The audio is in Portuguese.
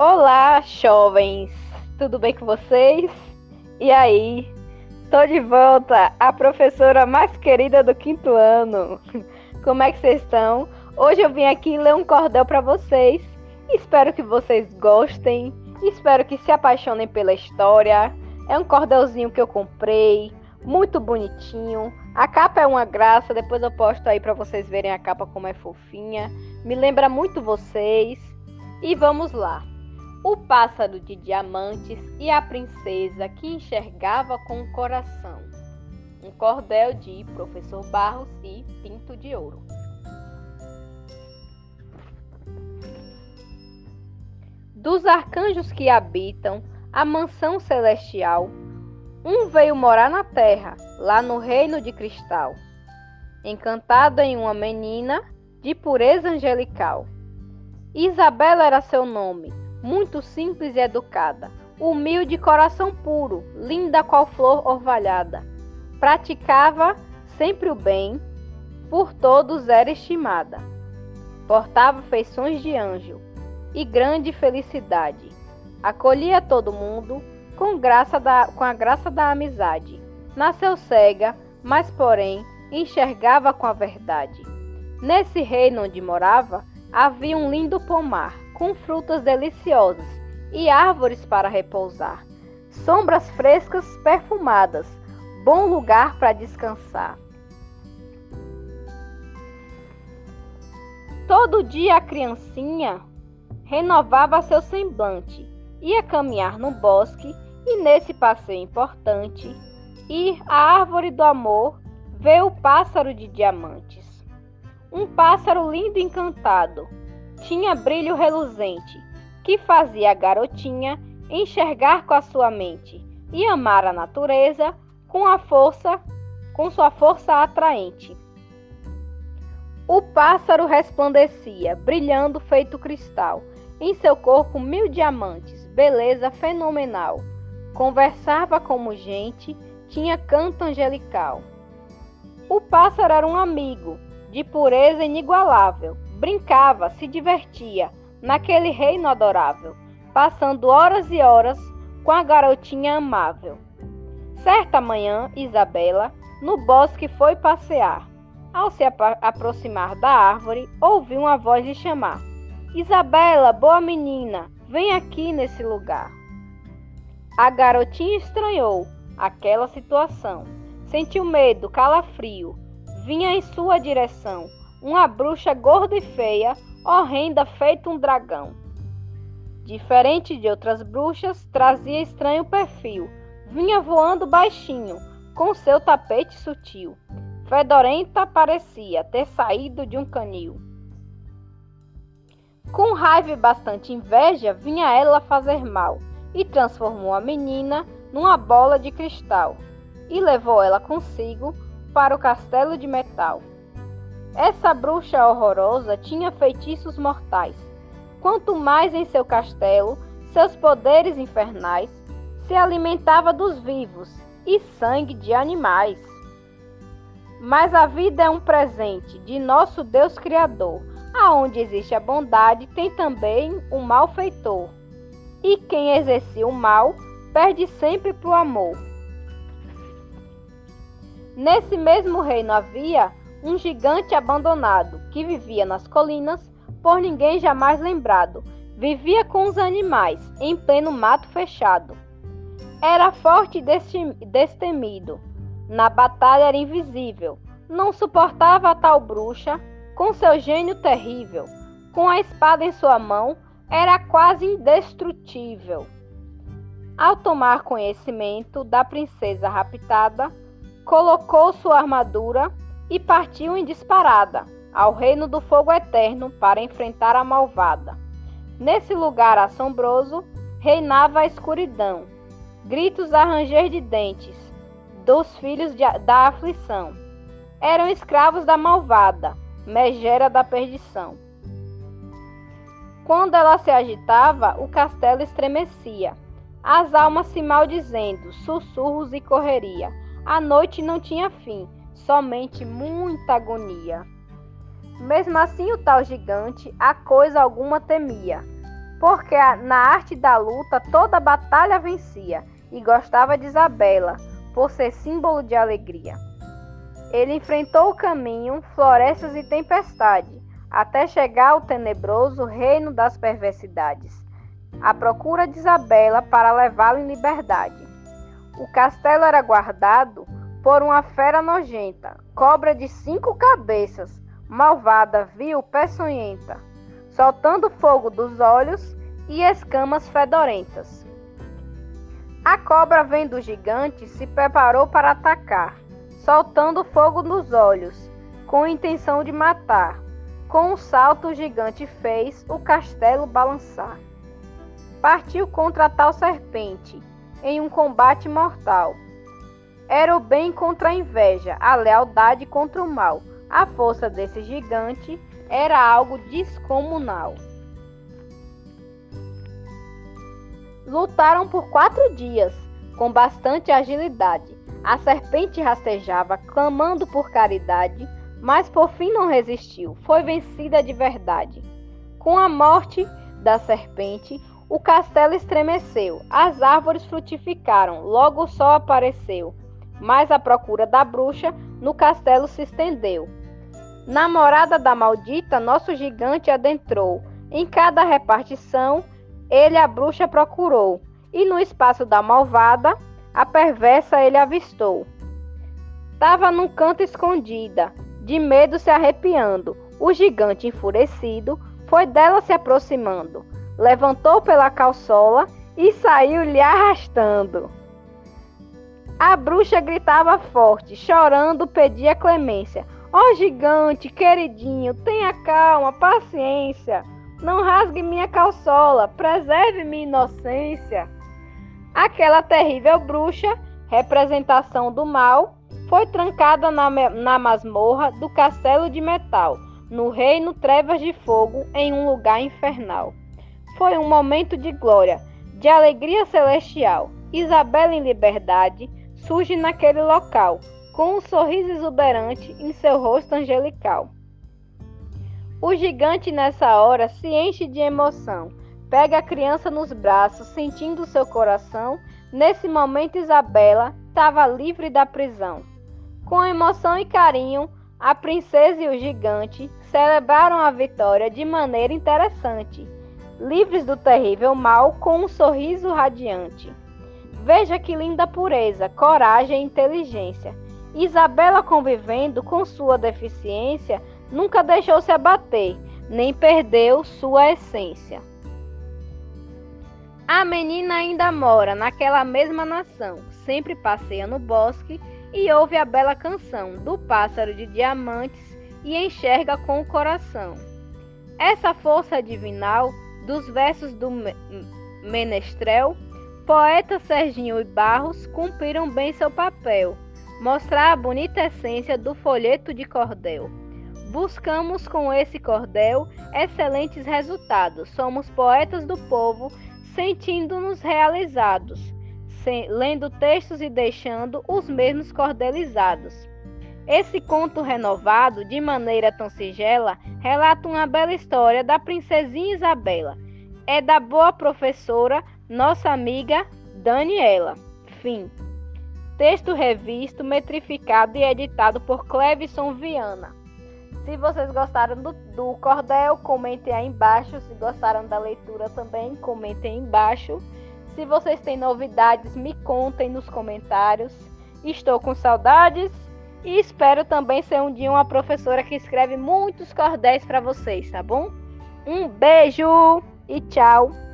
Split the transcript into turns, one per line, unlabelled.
Olá, jovens! Tudo bem com vocês? E aí? Tô de volta, a professora mais querida do quinto ano. Como é que vocês estão? Hoje eu vim aqui ler um cordel para vocês. Espero que vocês gostem. Espero que se apaixonem pela história. É um cordelzinho que eu comprei, muito bonitinho. A capa é uma graça, depois eu posto aí para vocês verem a capa como é fofinha. Me lembra muito vocês. E vamos lá. O pássaro de diamantes e a princesa que enxergava com o coração. Um cordel de Professor Barros e Pinto de Ouro. Dos arcanjos que habitam a mansão celestial, um veio morar na terra, lá no reino de cristal, encantado em uma menina de pureza angelical. Isabela era seu nome, muito simples e educada, humilde coração puro, linda qual flor orvalhada. Praticava sempre o bem, por todos era estimada. Portava feições de anjo e grande felicidade. Acolhia todo mundo com, graça da, com a graça da amizade. Nasceu cega, mas porém enxergava com a verdade. Nesse reino onde morava, havia um lindo pomar com frutas deliciosas e árvores para repousar, sombras frescas perfumadas, bom lugar para descansar. Todo dia a criancinha renovava seu semblante, ia caminhar no bosque e nesse passeio importante, ir à árvore do amor, ver o pássaro de diamantes. Um pássaro lindo e encantado, tinha brilho reluzente, que fazia a garotinha enxergar com a sua mente e amar a natureza com a força, com sua força atraente. O pássaro resplandecia, brilhando feito cristal, em seu corpo mil diamantes, beleza fenomenal. Conversava como gente, tinha canto angelical. O pássaro era um amigo, de pureza inigualável, brincava, se divertia naquele reino adorável, passando horas e horas com a garotinha amável. Certa manhã, Isabela, no bosque foi passear. Ao se aproximar da árvore, ouviu uma voz lhe chamar: Isabela, boa menina, vem aqui nesse lugar. A garotinha estranhou aquela situação. Sentiu medo, calafrio. Vinha em sua direção uma bruxa gorda e feia, horrenda feito um dragão. Diferente de outras bruxas, trazia estranho perfil, vinha voando baixinho, com seu tapete sutil. Fedorenta parecia ter saído de um canil. Com raiva e bastante inveja, vinha ela fazer mal e transformou a menina numa bola de cristal e levou ela consigo para o castelo de metal. Essa bruxa horrorosa tinha feitiços mortais. Quanto mais em seu castelo, seus poderes infernais se alimentava dos vivos e sangue de animais. Mas a vida é um presente de nosso Deus Criador. Aonde existe a bondade, tem também o malfeitor. E quem exerce o mal, perde sempre para o amor. Nesse mesmo reino havia um gigante abandonado que vivia nas colinas, por ninguém jamais lembrado. Vivia com os animais, em pleno mato fechado. Era forte e destemido. Na batalha era invisível. Não suportava a tal bruxa, com seu gênio terrível. Com a espada em sua mão, era quase indestrutível. Ao tomar conhecimento da princesa raptada, colocou sua armadura e partiu em disparada ao reino do fogo eterno para enfrentar a malvada. Nesse lugar assombroso reinava a escuridão, gritos a ranger de dentes dos filhos de, da aflição. Eram escravos da malvada, megera da perdição. Quando ela se agitava, o castelo estremecia. As almas se maldizendo, sussurros e correria. A noite não tinha fim somente muita agonia. Mesmo assim, o tal gigante a coisa alguma temia. porque na arte da luta toda batalha vencia e gostava de Isabela, por ser símbolo de alegria. Ele enfrentou o caminho, florestas e tempestade, até chegar ao tenebroso reino das perversidades, à procura de Isabela para levá-la em liberdade. O castelo era guardado por uma fera nojenta, cobra de cinco cabeças, malvada, vil, peçonhenta, soltando fogo dos olhos e escamas fedorentas. A cobra, vendo o gigante, se preparou para atacar, soltando fogo nos olhos, com intenção de matar. Com um salto, o gigante fez o castelo balançar. Partiu contra tal serpente, em um combate mortal. Era o bem contra a inveja, a lealdade contra o mal. A força desse gigante era algo descomunal. Lutaram por quatro dias, com bastante agilidade. A serpente rastejava, clamando por caridade, mas por fim não resistiu, foi vencida de verdade. Com a morte da serpente, o castelo estremeceu, as árvores frutificaram, logo o sol apareceu, mas a procura da bruxa no castelo se estendeu. Namorada da maldita, nosso gigante adentrou. Em cada repartição, ele a bruxa procurou, e no espaço da malvada, a perversa ele avistou. Tava num canto escondida, de medo se arrepiando. O gigante enfurecido foi dela se aproximando, levantou pela calçola e saiu lhe arrastando. A bruxa gritava forte, chorando, pedia clemência. Ó oh, gigante, queridinho, tenha calma, paciência. Não rasgue minha calçola, preserve minha inocência. Aquela terrível bruxa, representação do mal, foi trancada na, na masmorra do castelo de metal, no reino Trevas de Fogo, em um lugar infernal. Foi um momento de glória, de alegria celestial. Isabela em liberdade surge naquele local, com um sorriso exuberante em seu rosto angelical. O gigante nessa hora se enche de emoção, pega a criança nos braços, sentindo seu coração. Nesse momento, Isabela estava livre da prisão. Com emoção e carinho, a princesa e o gigante celebraram a vitória de maneira interessante, livres do terrível mal com um sorriso radiante. Veja que linda pureza, coragem e inteligência Isabela, convivendo com sua deficiência, nunca deixou se abater, nem perdeu sua essência. A menina ainda mora naquela mesma nação, sempre passeia no bosque e ouve a bela canção do pássaro de diamantes e enxerga com o coração. Essa força divinal dos versos do menestrel, poeta Serginho e Barros cumpriram bem seu papel mostrar a bonita essência do folheto de cordel. Buscamos com esse cordel excelentes resultados. Somos poetas do povo, sentindo-nos realizados, lendo textos e deixando os mesmos cordelizados. Esse conto renovado, de maneira tão sigela, relata uma bela história da princesinha Isabela. É da boa professora, nossa amiga Daniela. Fim. Texto revisto, metrificado e editado por Clevison Viana. Se vocês gostaram do, do cordel, comentem aí embaixo. Se gostaram da leitura também, comentem aí embaixo. Se vocês têm novidades, me contem nos comentários. Estou com saudades e espero também ser um dia uma professora que escreve muitos cordéis para vocês, tá bom? Um beijo e tchau!